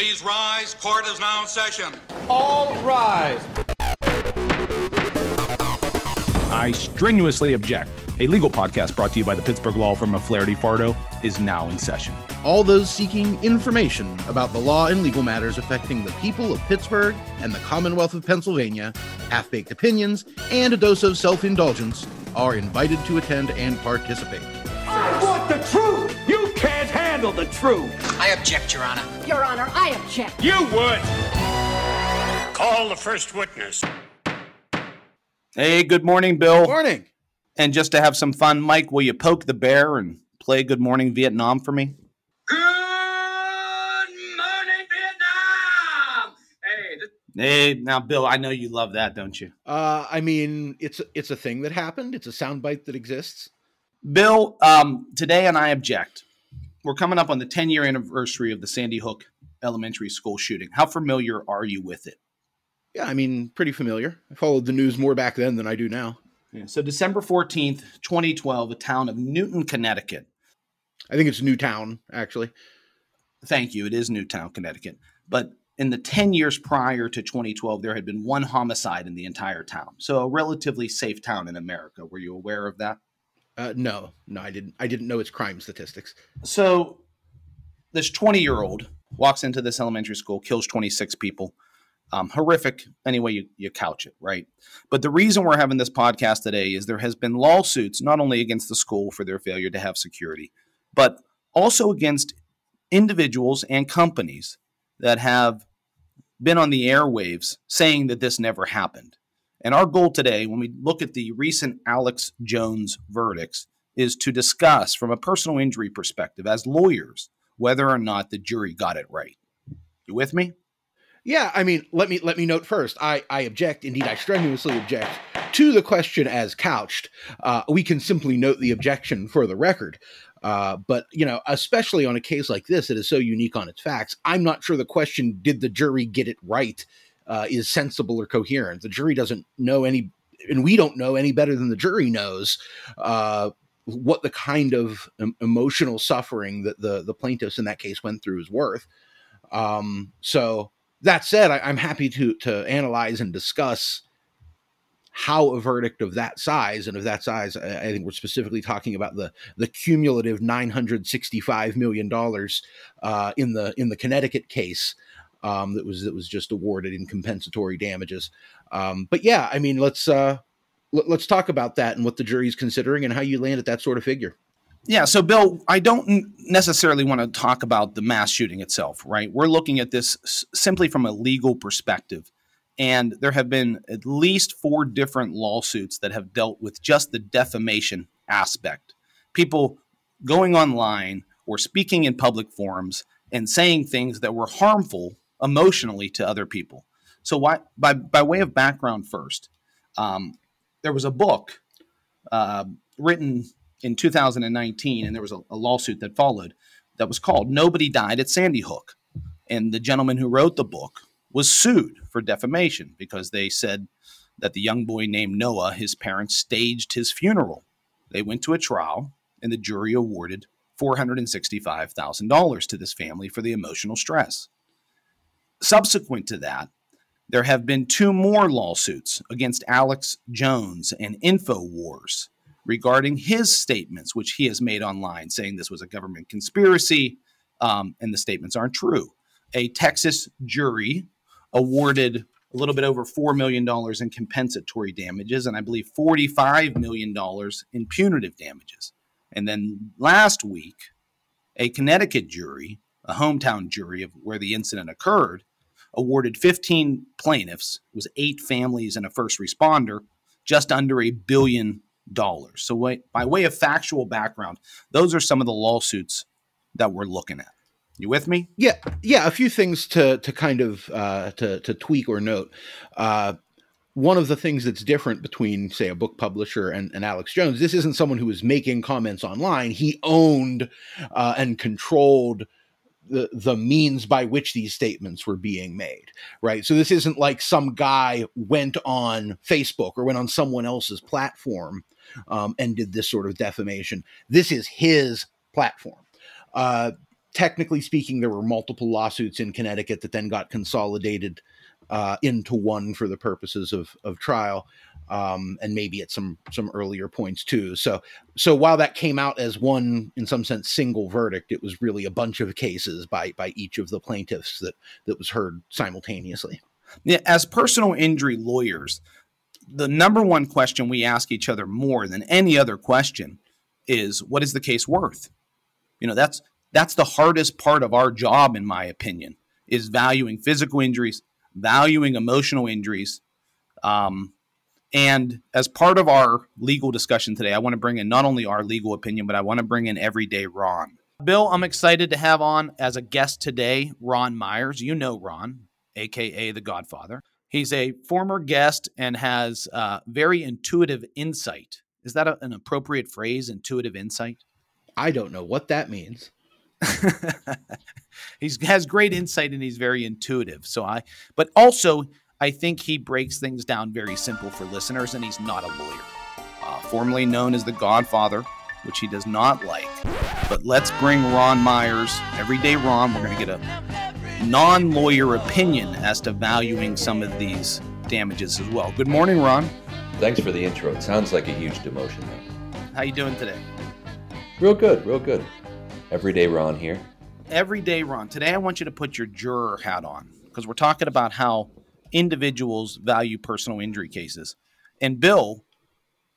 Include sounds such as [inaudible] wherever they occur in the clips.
Please rise. Court is now in session. All rise. I strenuously object. A legal podcast brought to you by the Pittsburgh Law Firm of Flaherty Fardo is now in session. All those seeking information about the law and legal matters affecting the people of Pittsburgh and the Commonwealth of Pennsylvania, half baked opinions, and a dose of self indulgence are invited to attend and participate. I want the truth. You handle the truth. I object, Your Honor. Your Honor, I object. You would. Call the first witness. Hey, good morning, Bill. Morning. And just to have some fun, Mike, will you poke the bear and play Good Morning Vietnam for me? Good morning, Vietnam. Hey, this Hey, now, Bill, I know you love that, don't you? Uh, I mean, it's it's a thing that happened. It's a soundbite that exists. Bill, um, today and I object. We're coming up on the 10 year anniversary of the Sandy Hook Elementary School shooting. How familiar are you with it? Yeah, I mean, pretty familiar. I followed the news more back then than I do now. Yeah, so, December 14th, 2012, the town of Newton, Connecticut. I think it's Newtown, actually. Thank you. It is Newtown, Connecticut. But in the 10 years prior to 2012, there had been one homicide in the entire town. So, a relatively safe town in America. Were you aware of that? Uh, no, no, I didn't. I didn't know its crime statistics. So, this 20 year old walks into this elementary school, kills 26 people. Um, horrific, any way you, you couch it, right? But the reason we're having this podcast today is there has been lawsuits not only against the school for their failure to have security, but also against individuals and companies that have been on the airwaves saying that this never happened. And our goal today, when we look at the recent Alex Jones verdicts, is to discuss from a personal injury perspective as lawyers whether or not the jury got it right. You with me? Yeah, I mean, let me let me note first. I I object. Indeed, I strenuously object to the question as couched. Uh, we can simply note the objection for the record. Uh, but you know, especially on a case like this, it is so unique on its facts. I'm not sure the question "Did the jury get it right?" Uh, is sensible or coherent. The jury doesn't know any, and we don't know any better than the jury knows uh, what the kind of em- emotional suffering that the the plaintiffs in that case went through is worth. Um, so that said, I, I'm happy to to analyze and discuss how a verdict of that size and of that size, I, I think we're specifically talking about the the cumulative 965 million dollars uh, in the in the Connecticut case um, that was that was just awarded in compensatory damages. Um, but yeah, I mean, let's uh, let, let's talk about that and what the jury's considering and how you land at that sort of figure. Yeah. So, Bill, I don't necessarily want to talk about the mass shooting itself, right? We're looking at this s- simply from a legal perspective. And there have been at least four different lawsuits that have dealt with just the defamation aspect. People going online or speaking in public forums and saying things that were harmful emotionally to other people. So, why, by, by way of background first, um, there was a book uh, written in 2019, and there was a, a lawsuit that followed that was called Nobody Died at Sandy Hook. And the gentleman who wrote the book was sued for defamation because they said that the young boy named Noah, his parents, staged his funeral. They went to a trial, and the jury awarded $465,000 to this family for the emotional stress. Subsequent to that, there have been two more lawsuits against Alex Jones and InfoWars regarding his statements, which he has made online, saying this was a government conspiracy um, and the statements aren't true. A Texas jury awarded a little bit over $4 million in compensatory damages and I believe $45 million in punitive damages. And then last week, a Connecticut jury, a hometown jury of where the incident occurred, awarded 15 plaintiffs, was eight families and a first responder, just under a billion dollars. So, wait, by way of factual background, those are some of the lawsuits that we're looking at. You with me? Yeah, yeah. A few things to to kind of uh, to to tweak or note. Uh, one of the things that's different between, say, a book publisher and, and Alex Jones, this isn't someone who was making comments online. He owned uh, and controlled the the means by which these statements were being made, right? So this isn't like some guy went on Facebook or went on someone else's platform um, and did this sort of defamation. This is his platform. Uh, technically speaking, there were multiple lawsuits in Connecticut that then got consolidated uh, into one for the purposes of of trial, um, and maybe at some some earlier points too. So so while that came out as one in some sense single verdict, it was really a bunch of cases by by each of the plaintiffs that that was heard simultaneously. Yeah, as personal injury lawyers, the number one question we ask each other more than any other question is what is the case worth? You know, that's that's the hardest part of our job in my opinion is valuing physical injuries, valuing emotional injuries. Um, and as part of our legal discussion today, I want to bring in not only our legal opinion, but I want to bring in everyday Ron. Bill, I'm excited to have on as a guest today Ron Meyers. You know Ron, aka the Godfather. He's a former guest and has uh, very intuitive insight. Is that a, an appropriate phrase, intuitive insight? I don't know what that means. [laughs] he has great insight and he's very intuitive. So I, but also I think he breaks things down very simple for listeners, and he's not a lawyer. Uh, formerly known as the Godfather, which he does not like. But let's bring Ron Meyers, everyday Ron. We're going to get a non lawyer opinion as to valuing some of these damages as well. Good morning, Ron. Thanks for the intro. It sounds like a huge demotion. Though. How you doing today? Real good, real good. Everyday Ron here. Everyday Ron. Today I want you to put your juror hat on because we're talking about how individuals value personal injury cases. And Bill,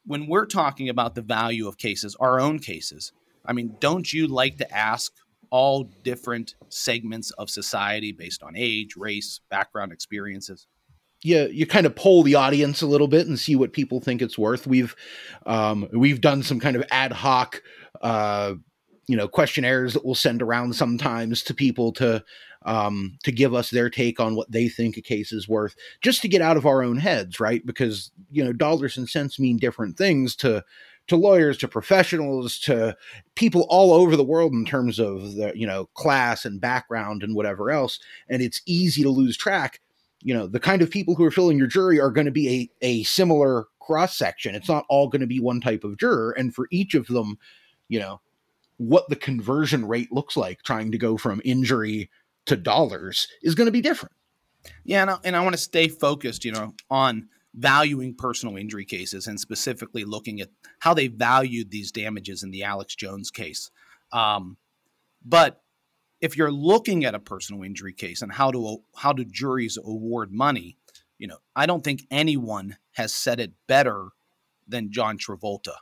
when we're talking about the value of cases, our own cases, I mean, don't you like to ask all different segments of society based on age, race, background, experiences? you you kind of poll the audience a little bit and see what people think it's worth. We've um, we've done some kind of ad hoc, uh, you know, questionnaires that we'll send around sometimes to people to um, to give us their take on what they think a case is worth, just to get out of our own heads, right? Because you know, dollars and cents mean different things to to lawyers, to professionals, to people all over the world in terms of the you know class and background and whatever else. And it's easy to lose track. You know, the kind of people who are filling your jury are going to be a a similar cross section. It's not all going to be one type of juror, and for each of them, you know, what the conversion rate looks like trying to go from injury to dollars is going to be different. Yeah, and I, and I want to stay focused, you know, on valuing personal injury cases and specifically looking at how they valued these damages in the Alex Jones case. Um, but if you're looking at a personal injury case and how do how do juries award money, you know, I don't think anyone has said it better than John Travolta.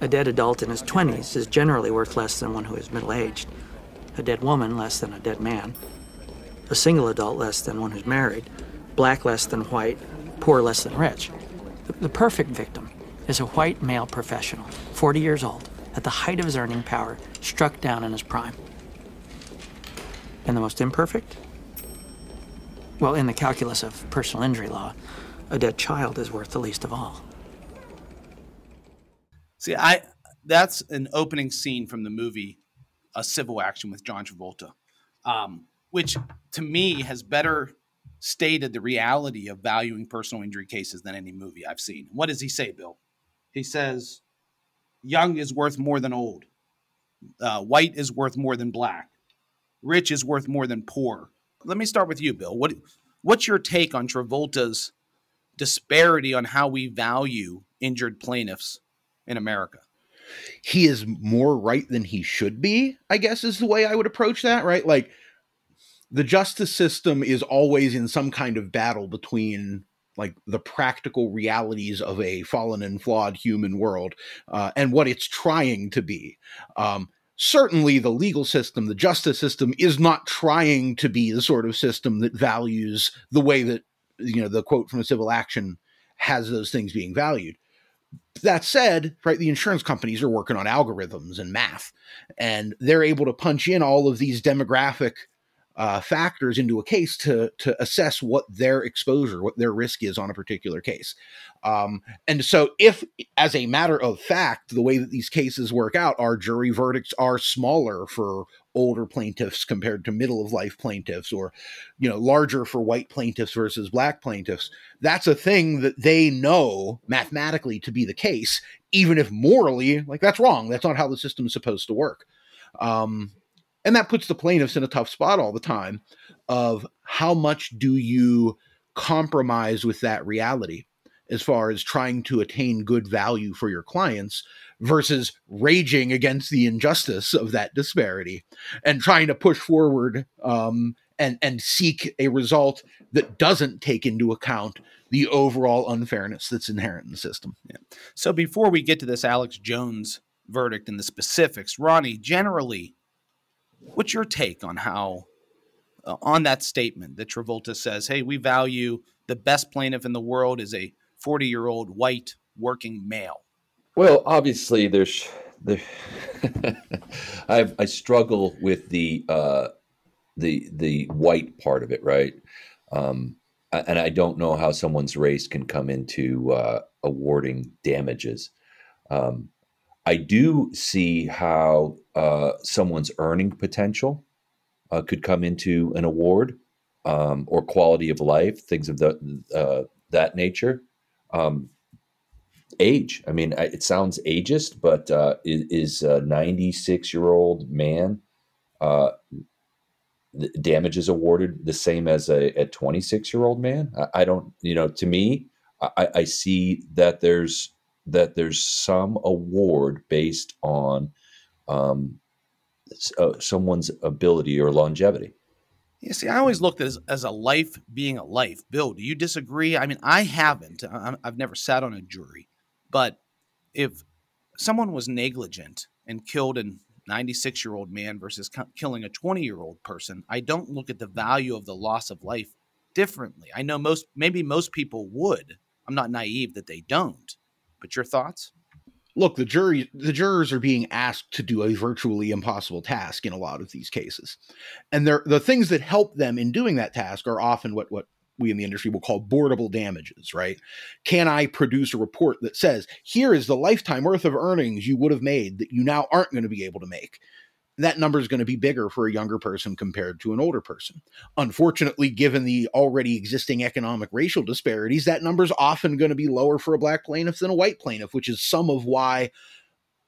A dead adult in his 20s is generally worth less than one who is middle aged a dead woman less than a dead man, a single adult less than one who's married, black less than white, poor less than rich. The, the perfect victim is a white male professional, 40 years old, at the height of his earning power, struck down in his prime. And the most imperfect? Well, in the calculus of personal injury law, a dead child is worth the least of all. See, I that's an opening scene from the movie a civil action with John Travolta, um, which to me has better stated the reality of valuing personal injury cases than any movie I've seen. What does he say, Bill? He says, young is worth more than old. Uh, white is worth more than black. Rich is worth more than poor. Let me start with you, Bill. What, what's your take on Travolta's disparity on how we value injured plaintiffs in America? He is more right than he should be, I guess is the way I would approach that, right? Like the justice system is always in some kind of battle between like the practical realities of a fallen and flawed human world uh, and what it's trying to be. Um, certainly, the legal system, the justice system, is not trying to be the sort of system that values the way that you know the quote from a civil action has those things being valued that said, right, the insurance companies are working on algorithms and math, and they're able to punch in all of these demographic uh, factors into a case to to assess what their exposure, what their risk is on a particular case. Um, and so, if as a matter of fact, the way that these cases work out, our jury verdicts are smaller for older plaintiffs compared to middle of life plaintiffs or you know larger for white plaintiffs versus black plaintiffs that's a thing that they know mathematically to be the case even if morally like that's wrong. That's not how the system is supposed to work. Um, And that puts the plaintiffs in a tough spot all the time of how much do you compromise with that reality as far as trying to attain good value for your clients versus raging against the injustice of that disparity and trying to push forward um, and and seek a result that doesn't take into account the overall unfairness that's inherent in the system. Yeah. So before we get to this Alex Jones verdict and the specifics, Ronnie, generally, what's your take on how uh, on that statement that Travolta says, "Hey, we value the best plaintiff in the world is a 40-year-old white working male." Well, obviously, there's there. [laughs] I I struggle with the uh, the the white part of it, right? Um, and I don't know how someone's race can come into uh, awarding damages. Um, I do see how uh, someone's earning potential uh, could come into an award um, or quality of life, things of the, uh, that nature. Um, age, I mean, it sounds ageist, but uh, is, a 96 year old man uh, damages awarded the same as a 26 year old man? I, I, don't, you know, to me, I, I see that there's that there's some award based on um, uh, someone's ability or longevity. You see, I always looked at as, as a life being a life. Bill, do you disagree? I mean, I haven't. I've never sat on a jury, but if someone was negligent and killed an 96 year old man versus killing a 20 year old person, I don't look at the value of the loss of life differently. I know most, maybe most people would. I'm not naive that they don't. But your thoughts? Look, the jury, the jurors are being asked to do a virtually impossible task in a lot of these cases, and the things that help them in doing that task are often what what we in the industry will call boardable damages, right? Can I produce a report that says, here is the lifetime worth of earnings you would have made that you now aren't going to be able to make? That number is going to be bigger for a younger person compared to an older person. Unfortunately, given the already existing economic racial disparities, that number is often going to be lower for a black plaintiff than a white plaintiff, which is some of why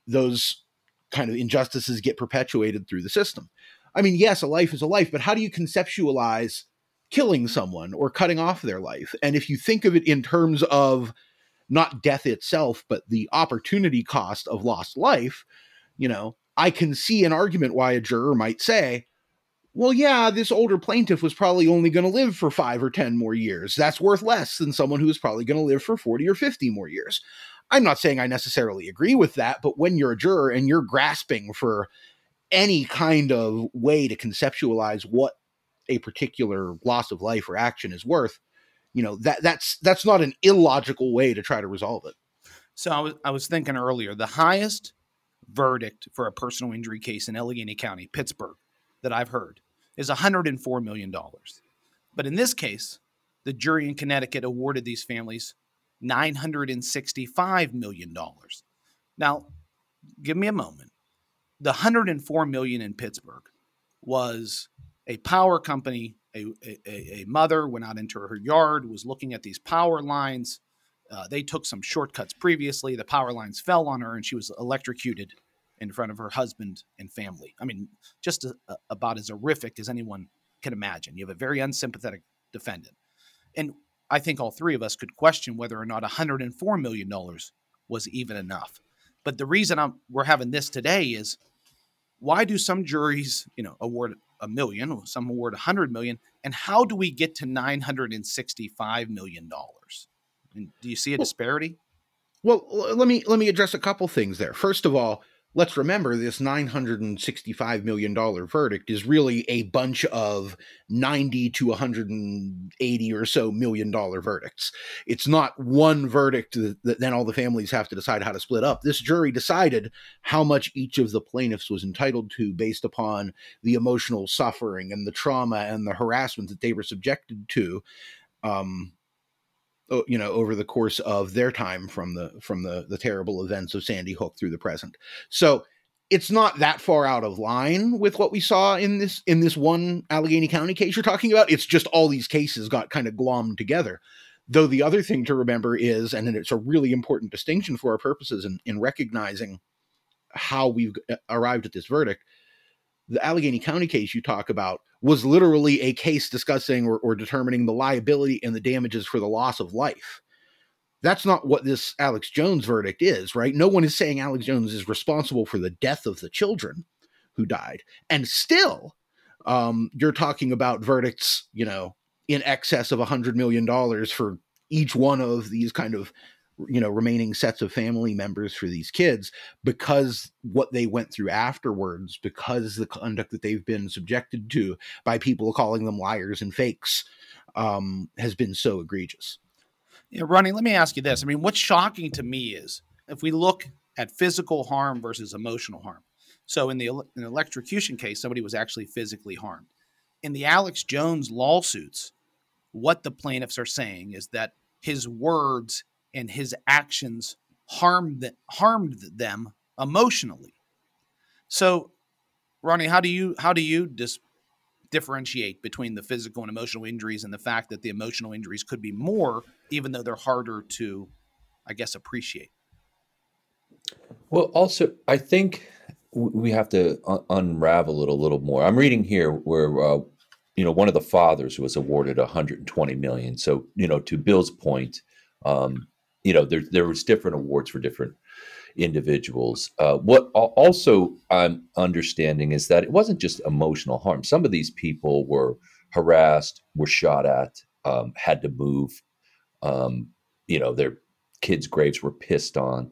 those kind of injustices get perpetuated through the system. I mean, yes, a life is a life, but how do you conceptualize killing someone or cutting off their life. And if you think of it in terms of not death itself, but the opportunity cost of lost life, you know, I can see an argument why a juror might say, well, yeah, this older plaintiff was probably only going to live for five or 10 more years. That's worth less than someone who is probably going to live for 40 or 50 more years. I'm not saying I necessarily agree with that, but when you're a juror and you're grasping for any kind of way to conceptualize what a particular loss of life or action is worth, you know that that's that's not an illogical way to try to resolve it. So I was I was thinking earlier, the highest verdict for a personal injury case in Allegheny County, Pittsburgh, that I've heard is 104 million dollars. But in this case, the jury in Connecticut awarded these families 965 million dollars. Now, give me a moment. The 104 million in Pittsburgh was a power company, a, a, a, mother went out into her yard, was looking at these power lines. Uh, they took some shortcuts previously. The power lines fell on her, and she was electrocuted in front of her husband and family. I mean, just a, a, about as horrific as anyone can imagine. You have a very unsympathetic defendant. And I think all three of us could question whether or not $104 million was even enough. But the reason I'm, we're having this today is why do some juries, you know, award a million, some award a hundred million, and how do we get to nine hundred and sixty-five million dollars? Do you see a disparity? Well, let me let me address a couple things there. First of all, let's remember this $965 million verdict is really a bunch of 90 to 180 or so million dollar verdicts. It's not one verdict that, that, then all the families have to decide how to split up. This jury decided how much each of the plaintiffs was entitled to based upon the emotional suffering and the trauma and the harassment that they were subjected to. Um, you know over the course of their time from the from the the terrible events of Sandy Hook through the present. So it's not that far out of line with what we saw in this in this one Allegheny County case you're talking about. It's just all these cases got kind of glommed together. Though the other thing to remember is, and it's a really important distinction for our purposes in, in recognizing how we've uh, arrived at this verdict, the Allegheny County case you talk about was literally a case discussing or, or determining the liability and the damages for the loss of life. That's not what this Alex Jones verdict is, right? No one is saying Alex Jones is responsible for the death of the children who died. And still, um, you're talking about verdicts, you know, in excess of a $100 million for each one of these kind of you know remaining sets of family members for these kids because what they went through afterwards because the conduct that they've been subjected to by people calling them liars and fakes um, has been so egregious yeah, Ronnie, let me ask you this. I mean, what's shocking to me is if we look at physical harm versus emotional harm. So in the, in the electrocution case, somebody was actually physically harmed. In the Alex Jones lawsuits, what the plaintiffs are saying is that his words and his actions harmed harmed them emotionally. So, Ronnie, how do you how do you dis- differentiate between the physical and emotional injuries and the fact that the emotional injuries could be more, even though they're harder to, I guess, appreciate? Well, also, I think we have to un- unravel it a little more. I'm reading here where uh, you know one of the fathers was awarded 120 million. So you know, to Bill's point, um, you know there there was different awards for different individuals. Uh, what also I'm understanding is that it wasn't just emotional harm. Some of these people were harassed, were shot at, um, had to move. Um, you know, their kids' graves were pissed on.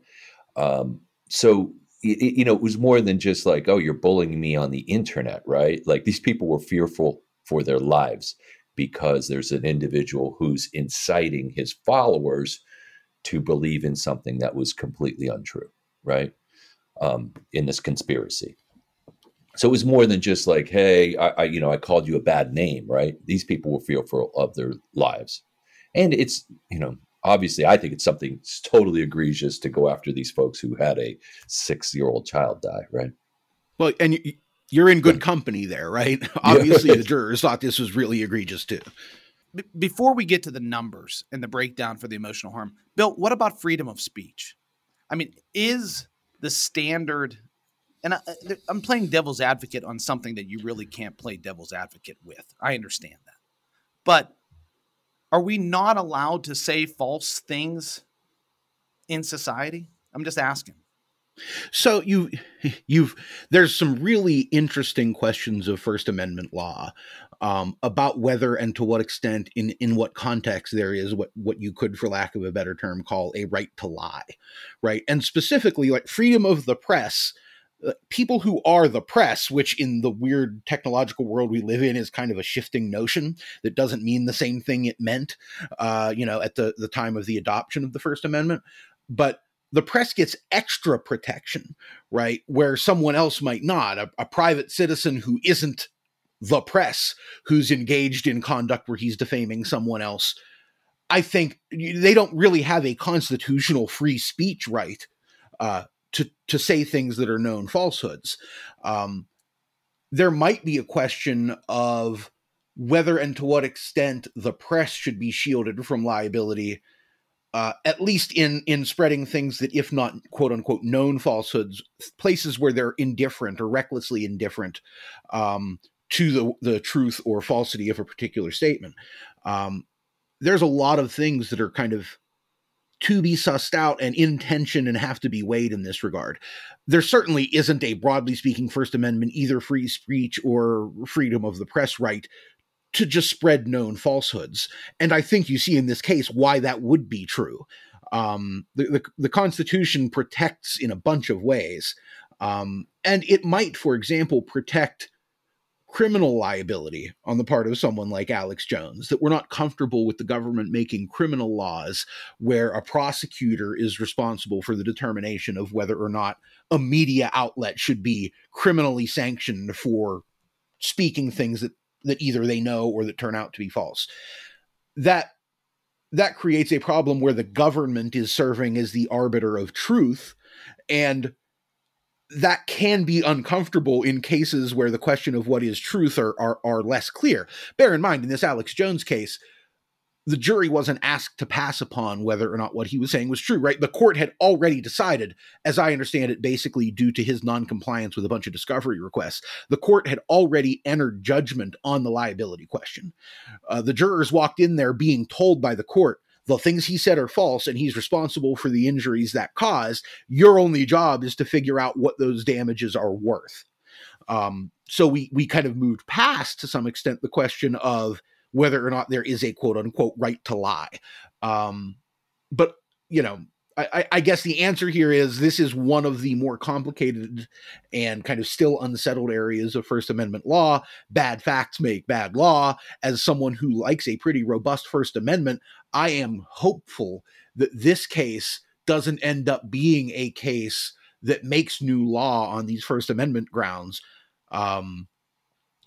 Um, so you know, it was more than just like, oh, you're bullying me on the internet, right? Like these people were fearful for their lives because there's an individual who's inciting his followers to believe in something that was completely untrue, right? Um, in this conspiracy. So it was more than just like, hey, I, I, you know, I called you a bad name, right? These people were fearful of their lives, and it's, you know, obviously, I think it's something totally egregious to go after these folks who had a six-year-old child die, right? Well, and you're in good company there, right? [laughs] Obviously, the [laughs] jurors thought this was really egregious too before we get to the numbers and the breakdown for the emotional harm, Bill, what about freedom of speech? I mean, is the standard, and I, I'm playing devil's advocate on something that you really can't play devil's advocate with. I understand that. But are we not allowed to say false things in society? I'm just asking. So you you've there's some really interesting questions of First Amendment law um, about whether and to what extent, in in what context, there is what what you could, for lack of a better term, call a right to lie, right? And specifically, like freedom of the press. Uh, people who are the press, which in the weird technological world we live in is kind of a shifting notion that doesn't mean the same thing it meant, uh, you know, at the the time of the adoption of the First Amendment. But the press gets extra protection, right? Where someone else might not. A, a, private citizen who isn't the press, who's engaged in conduct where he's defaming someone else, I think they don't really have a constitutional free speech right uh, to to say things that are known falsehoods. Um, there might be a question of whether and to what extent the press should be shielded from liability uh, at least in in spreading things that, if not quote unquote known falsehoods, places where they're indifferent or recklessly indifferent um, to the the truth or falsity of a particular statement. Um, there's a lot of things that are kind of to be sussed out and in tension and have to be weighed in this regard. There certainly isn't a broadly speaking First Amendment, either free speech or freedom of the press right to just spread known falsehoods. And I think you see in this case why that would be true. Um, the, the, the, Constitution protects in a bunch of ways. Um, and it might, for example, protect criminal liability on the part of someone like Alex Jones, that we're not comfortable with the government making criminal laws where a prosecutor is responsible for the determination of whether or not a media outlet should be criminally sanctioned for speaking things that that either they know or that turn out to be false. That that creates a problem where the government is serving as the arbiter of truth and that can be uncomfortable in cases where the question of what is truth are, are, are less clear. Bear in mind, in this Alex Jones case, the jury wasn't asked to pass upon whether or not what he was saying was true, right? The court had already decided, as I understand it, basically due to his noncompliance with a bunch of discovery requests, the court had already entered judgment on the liability question. Uh, the jurors walked in there being told by the court the things he said are false and he's responsible for the injuries that caused. Your only job is to figure out what those damages are worth. Um, so we we kind of moved past to some extent the question of whether or not there is a quote unquote right to lie. Um, but you know, I, I, guess the answer here is this is one of the more complicated and kind of still unsettled areas of First Amendment law. Bad facts make bad law. As someone who likes a pretty robust First Amendment, I am hopeful that this case doesn't end up being a case that makes new law on these First Amendment grounds. Um,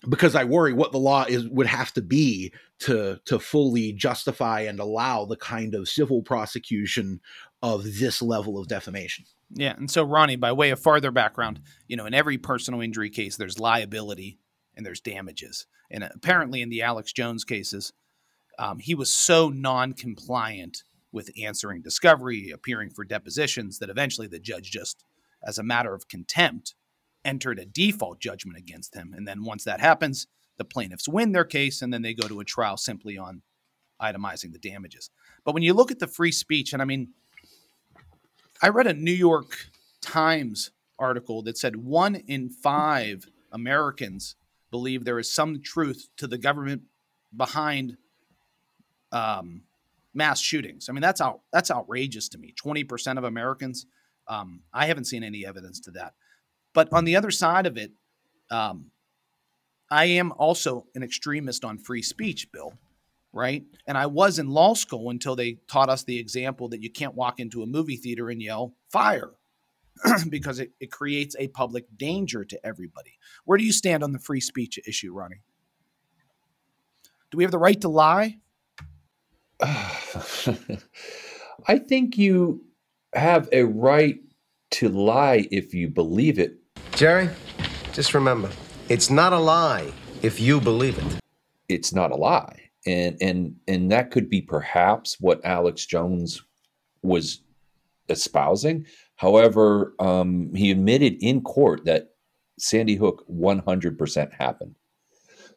because I worry what the law is would have to be to to fully justify and allow the kind of civil prosecution of this level of defamation. Yeah, and so Ronnie, by way of farther background, you know, in every personal injury case, there's liability and there's damages, and apparently in the Alex Jones cases, um, he was so non-compliant with answering discovery, appearing for depositions, that eventually the judge just, as a matter of contempt, entered a default judgment against him. And then once that happens, the plaintiffs win their case and then they go to a trial simply on itemizing the damages. But when you look at the free speech, and I mean, I read a New York Times article that said one in five Americans believe there is some truth to the government behind um, mass shootings. I mean, that's out that's outrageous to me. Twenty percent of Americans. Um, I haven't seen any evidence to that. But on the other side of it, um, I am also an extremist on free speech, Bill, right? And I was in law school until they taught us the example that you can't walk into a movie theater and yell fire [clears throat] because it, it creates a public danger to everybody. Where do you stand on the free speech issue, Ronnie? Do we have the right to lie? [sighs] I think you have a right to lie if you believe it Jerry, just remember, it's not a lie if you believe it. It's not a lie. And and and that could be perhaps what Alex Jones was espousing. However, um, he admitted in court that Sandy Hook 100% happened.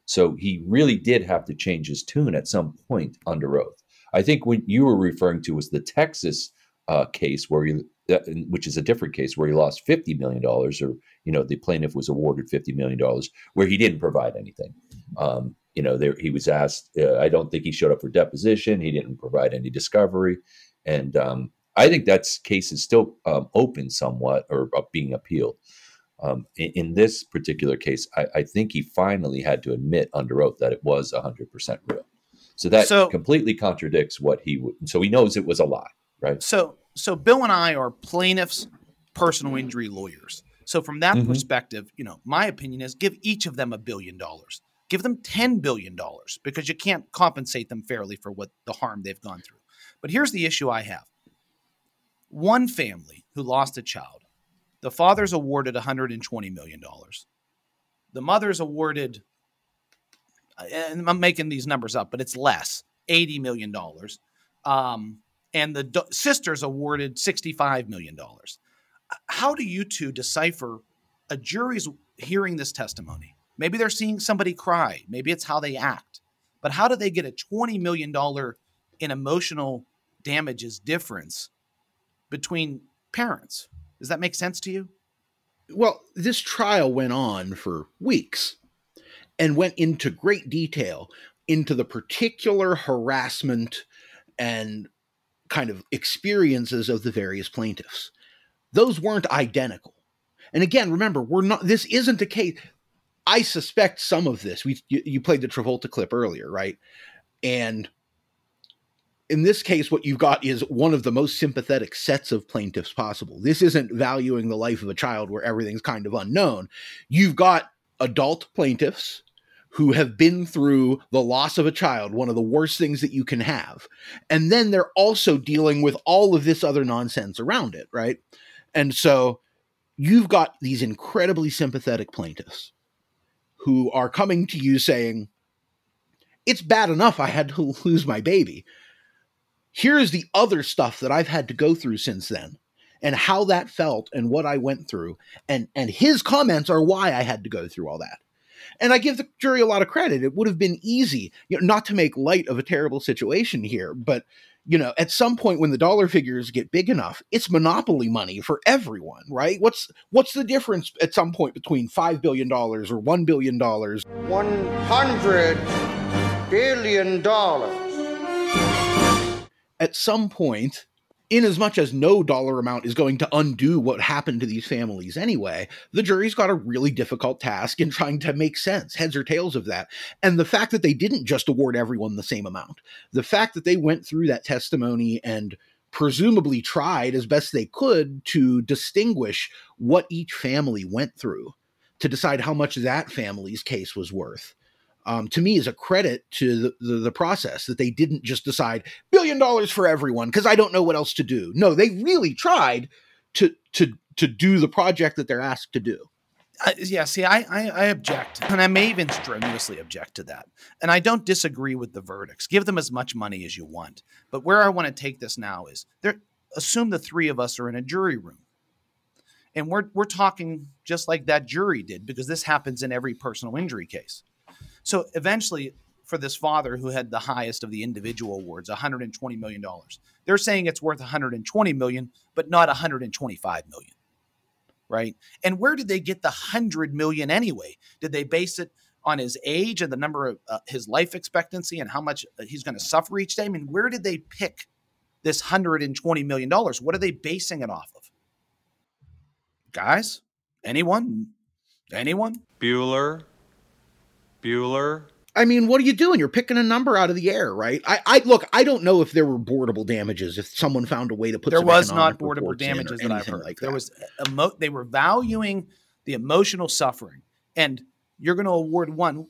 So he really did have to change his tune at some point under oath. I think what you were referring to was the Texas uh, case where he that, which is a different case where he lost $50 million or, you know, the plaintiff was awarded $50 million where he didn't provide anything. Um, you know, there, he was asked, uh, I don't think he showed up for deposition. He didn't provide any discovery. And um, I think that case is still um, open somewhat or uh, being appealed. Um, in, in, this particular case, I, I, think he finally had to admit under oath that it was 100% real. So that so, completely contradicts what he would. So he knows it was a lie, right? So so Bill and I are plaintiffs' personal injury lawyers. So from that mm-hmm. perspective, you know, my opinion is give each of them a billion dollars. Give them 10 billion dollars because you can't compensate them fairly for what the harm they've gone through. But here's the issue I have. One family who lost a child, the father's awarded 120 million dollars. The mother's awarded and I'm making these numbers up, but it's less, 80 million dollars. Um, and the do- sisters awarded $65 million. How do you two decipher a jury's hearing this testimony? Maybe they're seeing somebody cry, maybe it's how they act, but how do they get a $20 million in emotional damages difference between parents? Does that make sense to you? Well, this trial went on for weeks and went into great detail into the particular harassment and kind of experiences of the various plaintiffs. Those weren't identical. And again, remember, we're not, this isn't a case. I suspect some of this. We you, you played the Travolta clip earlier, right? And in this case, what you've got is one of the most sympathetic sets of plaintiffs possible. This isn't valuing the life of a child where everything's kind of unknown. You've got adult plaintiffs who have been through the loss of a child, one of the worst things that you can have. And then they're also dealing with all of this other nonsense around it, right? And so you've got these incredibly sympathetic plaintiffs who are coming to you saying, it's bad enough I had to [laughs] lose my baby. Here's the other stuff that I've had to go through since then and how that felt and what I went through. And and his comments are why I had to go through all that. And I give the jury a lot of credit. It would have been easy, you know, not to make light of a terrible situation here, but you know, at some point when the dollar figures get big enough, it's monopoly money for everyone, right? What's what's the difference at some point between 5 billion dollars or 1 billion dollars? 100 billion dollars. At some point, in as much as no dollar amount is going to undo what happened to these families anyway, the jury's got a really difficult task in trying to make sense, heads or tails of that. And the fact that they didn't just award everyone the same amount, the fact that they went through that testimony and presumably tried as best they could to distinguish what each family went through to decide how much that family's case was worth um, to me is a credit to the, the, the, process that they didn't just decide billion dollars for everyone because I don't know what else to do. No, they really tried to to to do the project that they're asked to do. Uh, yeah, see, I, I, I object, and I may even strenuously object to that. And I don't disagree with the verdicts. Give them as much money as you want. But where I want to take this now is there. Assume the three of us are in a jury room, and we're we're talking just like that jury did because this happens in every personal injury case so eventually, for this father who had the highest of the individual awards, 120 million dollars, they're saying it's worth 120 million, but not 125 million, right? And where did they get the 100 million anyway? Did they base it on his age and the number of uh, his life expectancy and how much uh, he's going to suffer each day? I mean, where did they pick this 120 million dollars? What are they basing it off of? Guys, anyone? Anyone? Bueller. Bueller. I mean, what are you doing? You're picking a number out of the air, right? I, I look. I don't know if there were boardable damages. If someone found a way to put there was not boardable damages that I've heard. Like there that. was emo- they were valuing the emotional suffering, and you're going to award one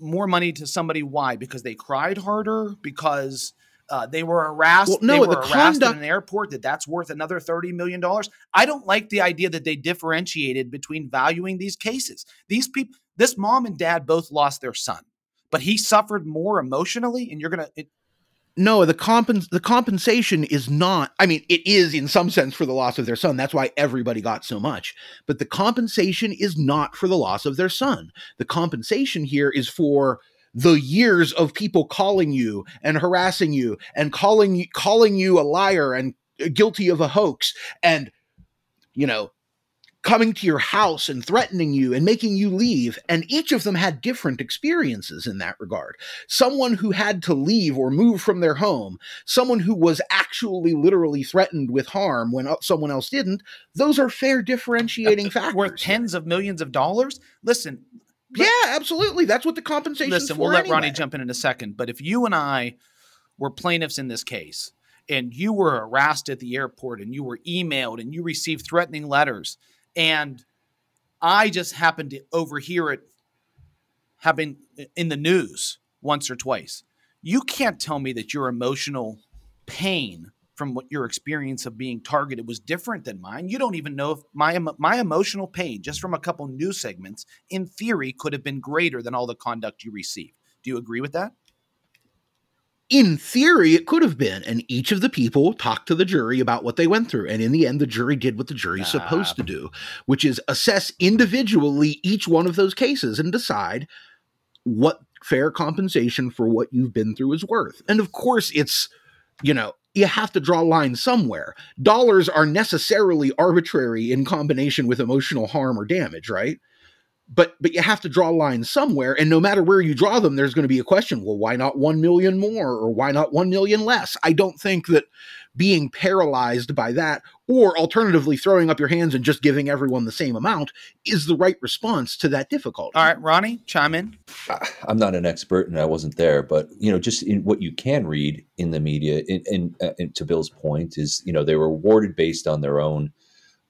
more money to somebody. Why? Because they cried harder. Because uh, they were harassed. Well, no, they were the harassed conduct- in an airport. That that's worth another thirty million dollars. I don't like the idea that they differentiated between valuing these cases. These people this mom and dad both lost their son, but he suffered more emotionally, and you're gonna. It, no, the compens- the compensation is not. I mean, it is in some sense for the loss of their son. That's why everybody got so much. But the compensation is not for the loss of their son. The compensation here is for the years of people calling you and harassing you and calling calling you a liar and uh, guilty of a hoax and you know coming to your house and threatening you and making you leave. And each of them had different experiences in that regard. Someone who had to leave or move from their home, someone who was actually literally threatened with harm when uh, someone else didn't, those are fair differentiating factors. Worth tens of millions of dollars? Listen. Yeah, absolutely. That's what the compensation Listen, we'll let Ronnie jump in in a second. But if you and I were plaintiffs in this case, and you were harassed at the airport and you were emailed and you received threatening letters and I just happened to overhear it having in the news once or twice. You can't tell me that your emotional pain from what your experience of being targeted was different than mine. You don't even know if my my emotional pain just from a couple news segments in theory could have been greater than all the conduct you received. Do you agree with that? In theory, it could have been. And each of the people talked to the jury about what they went through. And in the end, the jury did what the jury's ah. supposed to do, which is assess individually each one of those cases and decide what fair compensation for what you've been through is worth. And of course, it's, you know, you have to draw a line somewhere. Dollars are necessarily arbitrary in combination with emotional harm or damage, right? But but you have to draw lines somewhere and no matter where you draw them there's going to be a question well why not 1 million more or why not 1 million less? I don't think that being paralyzed by that or alternatively throwing up your hands and just giving everyone the same amount is the right response to that difficulty. All right ronnie chime in. I'm not an expert and i wasn't there but you know just in what you can read in the media in, in, uh, in to bill's point is you know they were awarded based on their own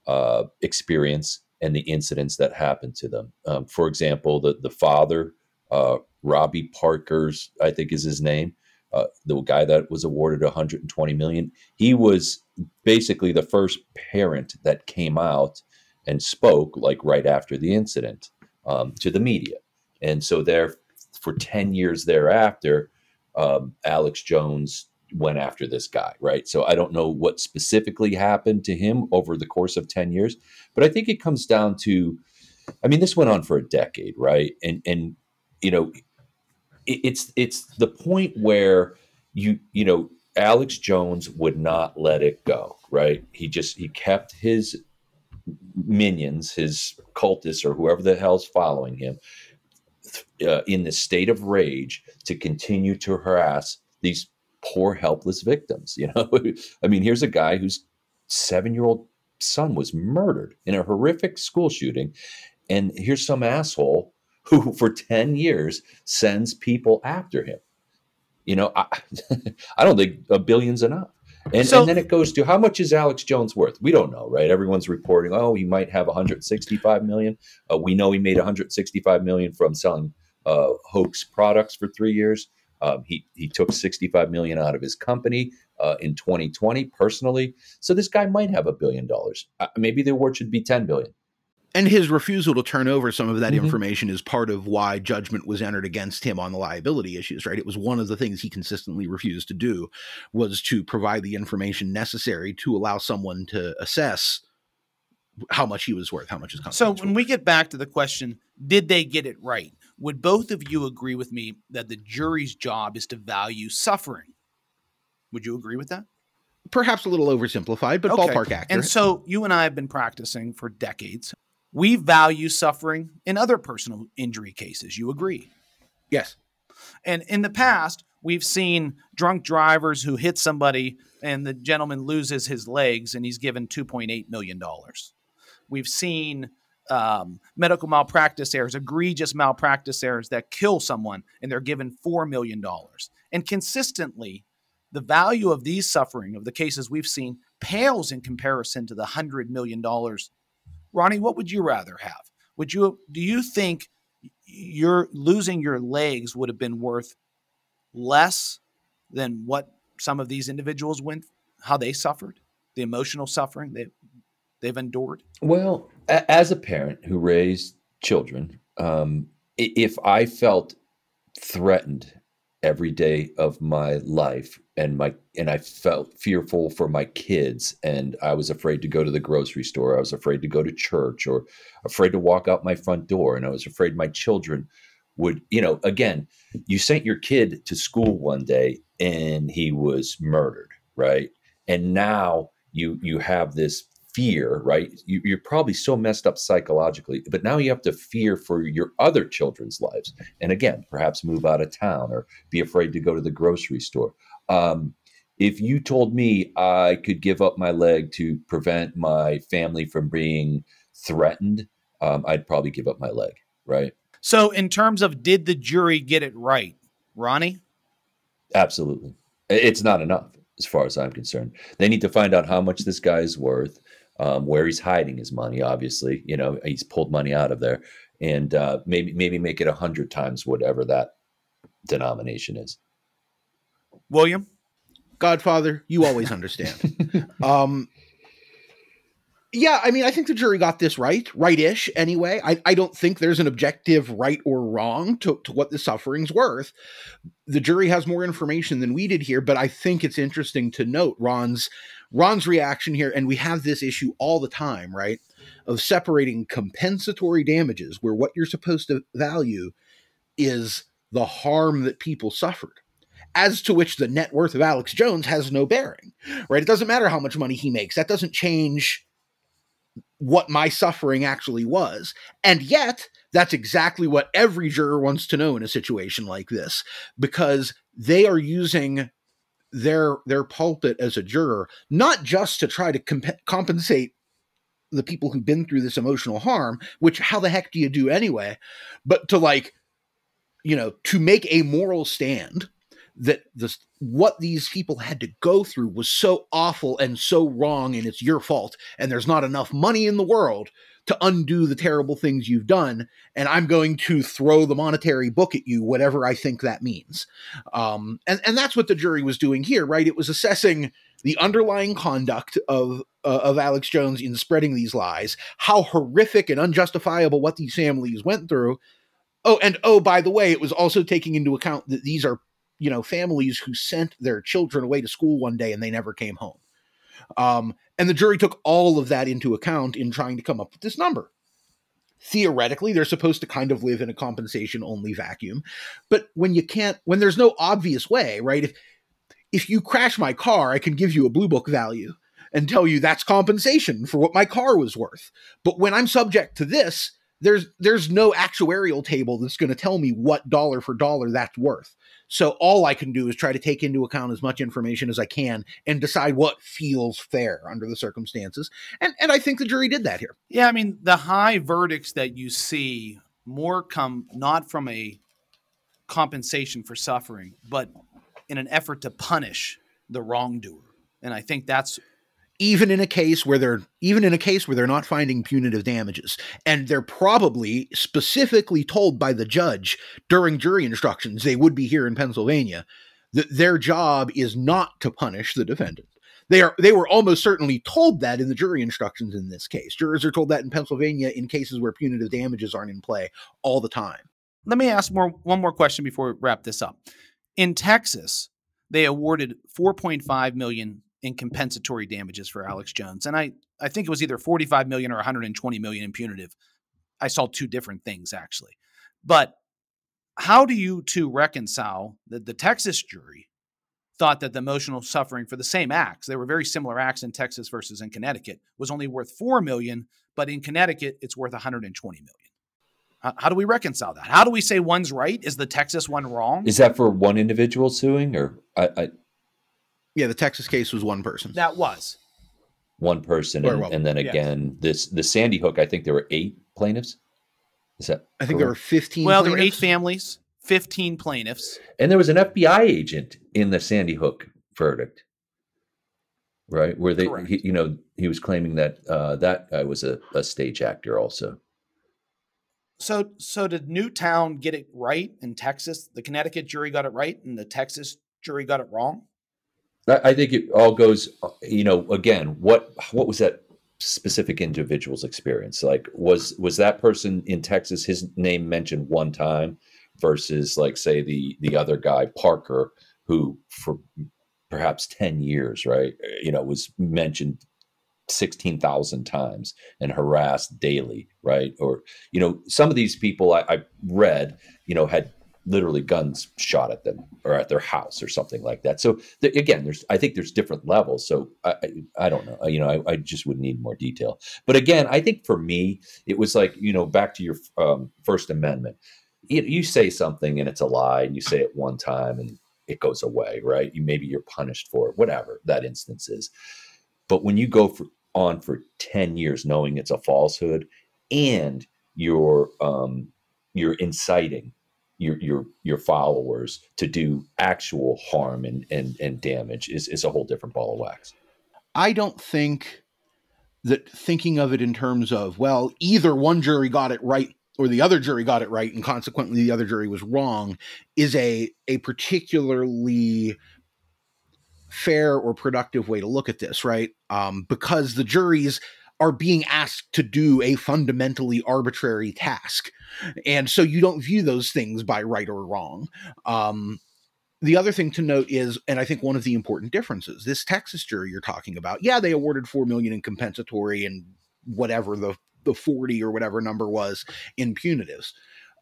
uh, experience and the incidents that happened to them. Um, for example, the the father, uh, Robbie Parker's, I think is his name, uh, the guy that was awarded 120 million. He was basically the first parent that came out and spoke like right after the incident um, to the media, and so there for 10 years thereafter, um, Alex Jones went after this guy, right? So I don't know what specifically happened to him over the course of 10 years, but I think it comes down to I mean this went on for a decade, right? And and you know it, it's it's the point where you you know Alex Jones would not let it go, right? He just he kept his minions, his cultists or whoever the hell's following him uh, in this state of rage to continue to harass these poor helpless victims you know? [laughs] I mean here's a guy whose seven year old son was murdered in a horrific school shooting and here's some asshole who [laughs] for 10 years sends people after him. You know i, [laughs] I don't think a billion's enough. And, So- and then it goes to how much is alex jones worth? We don't know right? Everyone's reporting oh he might have 165 million. Uh, we know he made 165 million from selling uh, hoax products for three years um, he he took 65 million out of his company uh, in 2020 personally. So this guy might have a billion dollars. Uh, maybe the award should be 10 billion. And his refusal to turn over some of that Mhm. information is part of why judgment was entered against him on the liability issues, right? It was one of the things he consistently refused to do was to provide the information necessary to allow someone to assess how much he was worth, how much his company So was when worth. we get back to the question, did they get it right? Would both of you agree with me that the jury's job is to value suffering? Would you agree with that? Perhaps a little oversimplified, but Okay. ballpark accurate. And so you and I have been practicing for decades. We value suffering in other personal injury cases. You agree? yes. And in the past, we've seen drunk drivers who hit somebody and the gentleman loses his legs and he's given $2.8 million. We've seen um, medical malpractice errors, egregious malpractice errors that kill someone and they're given $4 million. And consistently, the value of these suffering, of the cases we've seen, pales in comparison to the $100 million. Ronnie, what would you rather have? Would you do you think your losing your legs would have been worth less than what some of these individuals went how they suffered the emotional suffering they they've endured Well, as a parent who raised children, um, if I felt threatened every day of my life and my and I felt fearful for my kids and I was afraid to go to the grocery store, I was afraid to go to church or afraid to walk out my front door and I was afraid my children would, you know, again, you sent your kid to school one day and he was murdered, right? And now you you have this fear, right? You, you're probably so messed up psychologically, but now you have to fear for your other children's lives. And again, perhaps move out of town or be afraid to go to the grocery store. Um, if you told me I could give up my leg to prevent my family from being threatened, um, I'd probably give up my leg, right? so in terms of did the jury get it right ronnie Absolutely. It's not enough as far as I'm concerned. They need to find out how much this guy is worth, um, where he's hiding his money. Obviously, you know he's pulled money out of there, and uh, maybe maybe make it a hundred times whatever that denomination is. william Godfather, you always understand. [laughs] um, yeah, I mean, I think the jury got this right, right-ish. Anyway, I, I don't think there's an objective right or wrong to, to what the suffering's worth. The jury has more information than we did here, but I think it's interesting to note Ron's Ron's reaction here, and we have this issue all the time, right? Of separating compensatory damages, where what you're supposed to value is the harm that people suffered as to which the net worth of Alex Jones has no bearing, right? It doesn't matter how much money he makes. That doesn't change what my suffering actually was. And yet, that's exactly what every juror wants to know in a situation like this because they are using their their pulpit as a juror not just to try to comp- compensate the people who've been through this emotional harm, which how the heck do you do anyway, but to like you know, to make a moral stand that this what these people had to go through was so awful and so wrong and it's your fault and there's not enough money in the world to undo the terrible things you've done and i'm going to throw the monetary book at you whatever i think that means. Um, and, and that's what the jury was doing here right? It was assessing the underlying conduct of uh, of alex jones in spreading these lies how horrific and unjustifiable what these families went through. Oh, and oh, by the way, it was also taking into account that these are, you know, families who sent their children away to school one day and they never came home. Um, and the jury took all of that into account in trying to come up with this number. Theoretically, they're supposed to kind of live in a compensation only vacuum. But when you can't, when there's no obvious way, right? If if you crash my car, I can give you a blue book value and tell you that's compensation for what my car was worth. But when I'm subject to this, there's there's no actuarial table that's going to tell me what dollar for dollar that's worth. So all I can do is try to take into account as much information as I can and decide what feels fair under the circumstances. And and I think the jury did that here. Yeah, I mean, the high verdicts that you see more come not from a compensation for suffering, but in an effort to punish the wrongdoer. And I think that's even in a case where they're even in a case where they're not finding punitive damages. And they're probably specifically told by the judge during jury instructions they would be here in Pennsylvania that their job is not to punish the defendant. They are they were almost certainly told that in the jury instructions in this case. Jurors are told that in Pennsylvania in cases where punitive damages aren't in play all the time. Let me ask more one more question before we wrap this up. In Texas they awarded 4.5 million in compensatory damages for Alex Jones. And I, I think it was either 45 million or 120 million in punitive. I saw two different things actually. But how do you two reconcile that the Texas jury thought that the emotional suffering for the same acts, they were very similar acts in Texas versus in Connecticut, was only worth 4 million, but in Connecticut it's worth 120 million. How, do we reconcile that? How do we say one's right? Is the Texas one wrong? Is that for one individual suing or I, I yeah, the Texas case was one person. That was one person, and, and then again, yes. this the Sandy Hook. I think there were eight plaintiffs. Is that? I think correct? there were fifteen. Well, plaintiffs. there were eight families, fifteen plaintiffs, and there was an FBI agent in the Sandy Hook verdict, right? Where they, he, you know, he was claiming that uh, that guy was a, a stage actor also. So, so did Newtown get it right in Texas? The Connecticut jury got it right, and the Texas jury got it wrong. I think it all goes, you know, again, what what was that specific individual's experience? Like, was was that person in Texas his name mentioned one time versus, like, say the the other guy Parker, who for perhaps ten years, right, you know, was mentioned 16,000 times and harassed daily, right? Or, you know, some of these people I, I read, you know, had literally guns shot at them or at their house or something like that. So the, again, there's I think there's different levels. So I I, I don't know. You know, I, I, just would need more detail. But again, I think for me, it was like you know back to your um, First Amendment. You, you say something and it's a lie, and you say it one time and it goes away, right? You maybe you're punished for it, whatever that instance is. But when you go for, on for ten years knowing it's a falsehood and you're um, you're inciting your your your followers to do actual harm and and, and damage is, is a whole different ball of wax. I don't think that thinking of it in terms of, well, either one jury got it right or the other jury got it right and consequently the other jury was wrong is a a particularly fair or productive way to look at this, right? Um, because the juries are being asked to do a fundamentally arbitrary task. And so you don't view those things by right or wrong. Um, the other thing to note is, and I think one of the important differences, this Texas jury you're talking about, yeah, they awarded four million in compensatory and whatever the the 40 or whatever number was in punitives.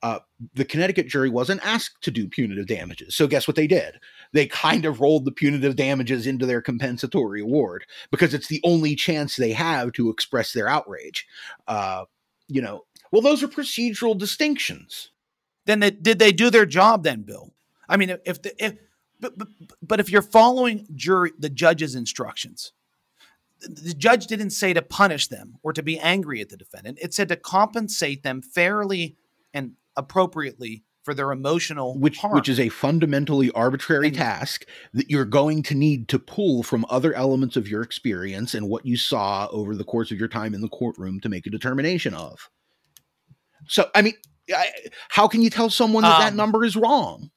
Uh, the Connecticut jury wasn't asked to do punitive damages. So guess what they did? They kind of rolled the punitive damages into their compensatory award because it's the only chance they have to express their outrage. Uh, you know, well, those are procedural distinctions. Then they, did they do their job then, Bill? I mean, if the, if but, but, but if you're following jury the judge's instructions, the judge didn't say to punish them or to be angry at the defendant. It said to compensate them fairly and appropriately for their emotional which harm. which is a fundamentally arbitrary and, task that you're going to need to pull from other elements of your experience and what you saw over the course of your time in the courtroom to make a determination of. So i mean I, how can you tell someone that um, that number is wrong?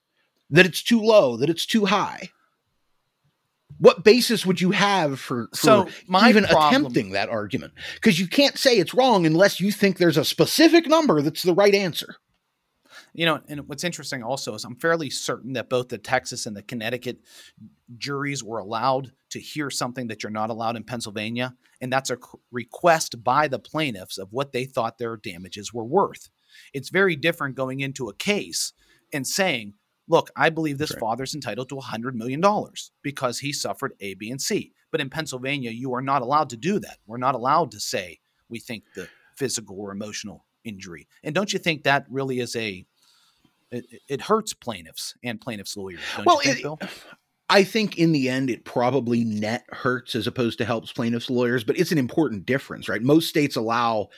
That it's too low? That it's too high? What basis would you have for, for so even problem, attempting that argument? Because you can't say it's wrong unless you think there's a specific number that's the right answer You know, and what's interesting also is I'm fairly certain that both the Texas and the Connecticut juries were allowed to hear something that you're not allowed in Pennsylvania, and that's a request by the plaintiffs of what they thought their damages were worth. It's very different going into a case and saying, look, I believe this right. father's entitled to $100 million because he suffered A, B, and C. But in Pennsylvania, you are not allowed to do that. We're not allowed to say we think the physical or emotional injury. And don't you think that really is a it, it hurts plaintiffs and plaintiffs lawyers? well, think, it, I think in the end, it probably net hurts as opposed to helps plaintiffs lawyers, but it's an important difference, right? Most states allow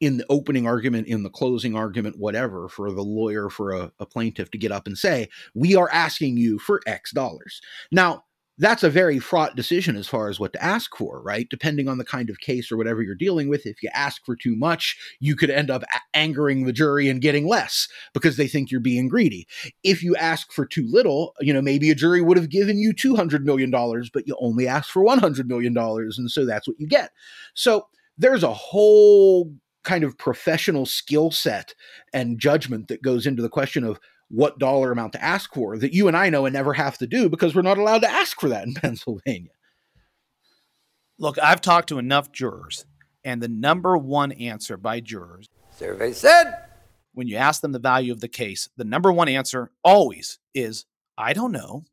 in the opening argument, in the closing argument, whatever, for the lawyer, for a, a plaintiff to get up and say, We are asking you for X dollars. Now, that's a very fraught decision as far as what to ask for, right? Depending on the kind of case or whatever you're dealing with, if you ask for too much, you could end up a- angering the jury and getting less because they think you're being greedy. If you ask for too little, you know, maybe a jury would have given you $200 million, but you only asked for $100 million. And so that's what you get. So there's a whole kind of professional skill set and judgment that goes into the question of what dollar amount to ask for that you and I know and never have to do because we're not allowed to ask for that in [laughs] Pennsylvania. Look, I've talked to enough jurors, and the number one answer by jurors survey said when you ask them the value of the case, the number one answer always is, I don't know.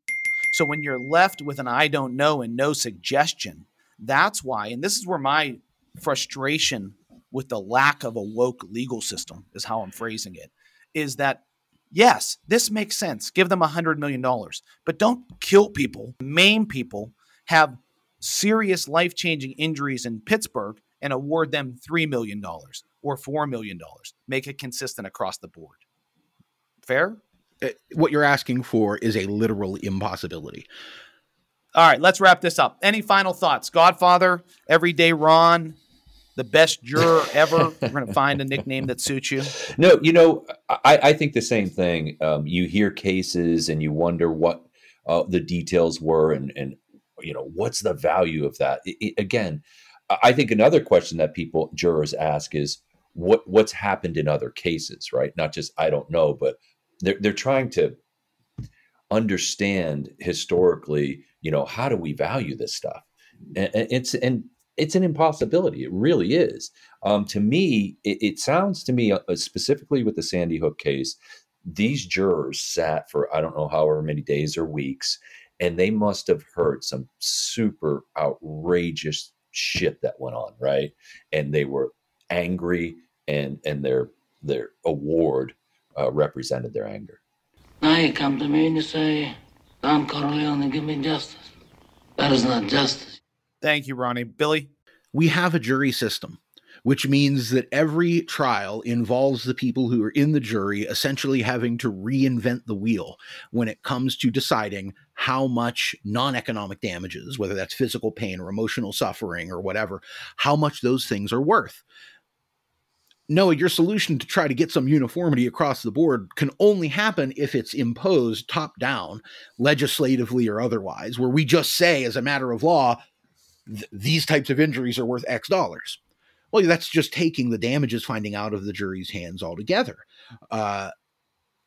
So when you're left with an I don't know and no suggestion, that's why, and this is where my frustration with the lack of a woke legal system is how I'm phrasing it, is that Yes, this makes sense. Give them $100 million, but don't kill people, maim people, have serious life changing injuries in Pittsburgh and award them $3 million or $4 million. Make it consistent across the board. Fair? Uh, what you're asking for is a literal impossibility. All right, let's wrap this up. Any final thoughts? Godfather, Everyday Ron, the best juror ever. [laughs] We're going to find a nickname that suits you. No, you know, I, I think the same thing. Um, you hear cases and you wonder what uh, the details were, and and you know what's the value of that. It, it, again, I think another question that people jurors ask is what what's happened in other cases, right? Not just I don't know, but they're they're trying to understand historically. You know, how do we value this stuff? And, and it's and it's an impossibility. It really is. Um, to me, it, it, sounds to me, uh, specifically with the Sandy Hook case, these jurors sat for I don't know however many days or weeks, and they must have heard some super outrageous shit that went on, right? And they were angry, and and their their award uh, represented their anger. Now you come to me and you say, "Don Corleone, give me justice." That is not justice. Thank you, Ronnie. Billy? We have a jury system, which means that every trial involves the people who are in the jury essentially having to reinvent the wheel when it comes to deciding how much non economic damages, whether that's physical pain or emotional suffering or whatever, how much those things are worth. Noah, your solution to try to get some uniformity across the board can only happen if it's imposed top down, legislatively or otherwise, where we just say, as a matter of law, th- these types of injuries are worth X dollars. Well, that's just taking the damages finding out of the jury's hands altogether. Uh,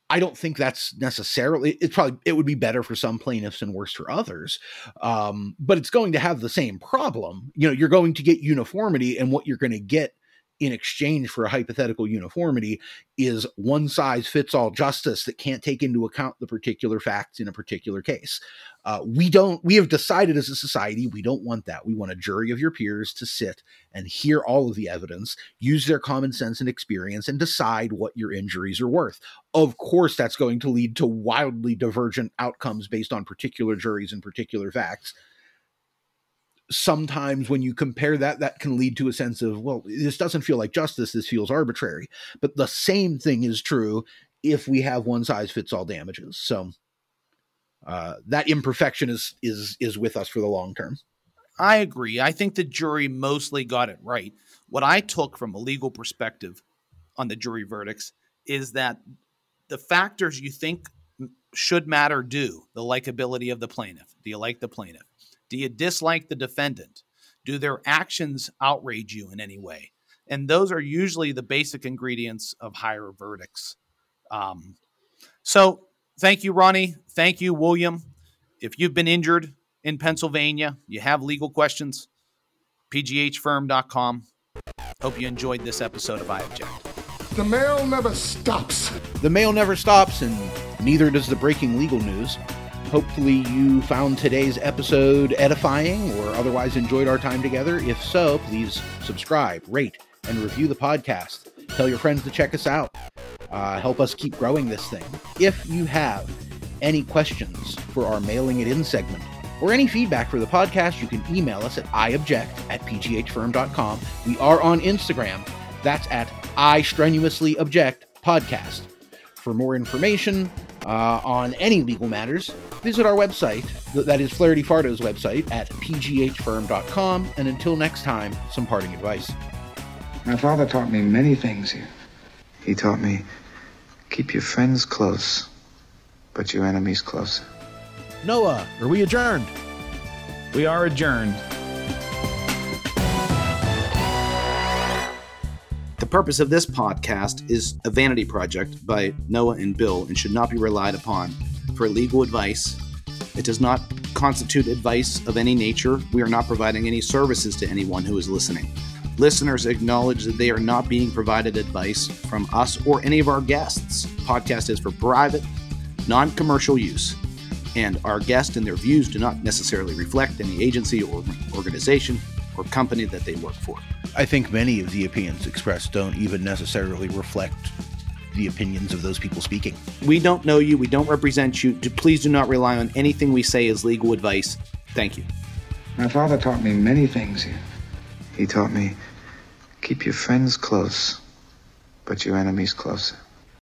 I don't think that's necessarily. It's probably it would be better for some plaintiffs and worse for others, um, but it's going to have the same problem. You know, you're going to get uniformity, and what you're going to get in exchange for a hypothetical uniformity is one size fits all justice that can't take into account the particular facts in a particular case. Uh, we don't, we have decided as a society, we don't want that. We want a jury of your peers to sit and hear all of the evidence, use their common sense and experience, and decide what your injuries are worth. Of course, that's going to lead to wildly divergent outcomes based on particular juries and particular facts sometimes when you compare that that can lead to a sense of well this doesn't feel like justice this feels arbitrary. But the same thing is true if we have one size fits all damages. So uh, that imperfection is is is with us for the long term. I agree. I think the jury mostly got it right. What i took from a legal perspective on the jury verdicts is that the factors you think should matter do the likability of the plaintiff do you like the plaintiff do you dislike the defendant? Do their actions outrage you in any way? And those are usually the basic ingredients of higher verdicts. Um, So thank you, Ronnie. Thank you, William. If you've been injured in Pennsylvania, you have legal questions, pghfirm.com. Hope you enjoyed this episode of I Object. The mail never stops. The mail never stops, and neither does the breaking legal news. Hopefully, you found today's episode edifying or otherwise enjoyed our time together. If so, please subscribe, rate, and review the podcast. Tell your friends to check us out. Uh, help us keep growing this thing. If you have any questions for our mailing it in segment or any feedback for the podcast, you can email us at iobject at pghfirm.com. We are on Instagram. That's at I strenuously object podcast. For more information uh, on any legal matters, visit our website. That is Flaherty Fardo's website at pghfirm.com. And until next time, some parting advice. My father taught me many things here. He taught me keep your friends close, but your enemies closer. Noah, are we adjourned? We are adjourned. Purpose of this podcast is a vanity project by Noah and Bill and should not be relied upon for legal advice. It does not constitute advice of any nature. We are not providing any services to anyone who is listening. Listeners acknowledge that they are not being provided advice from us or any of our guests. Podcast is for private, non commercial use, and our guests and their views do not necessarily reflect any agency or organization or company that they work for. I think many of the opinions expressed don't even necessarily reflect the opinions of those people speaking. We don't know you, we don't represent you. Please do not rely on anything we say as legal advice. Thank you. My father taught me many things here. He taught me keep your friends close, but your enemies closer.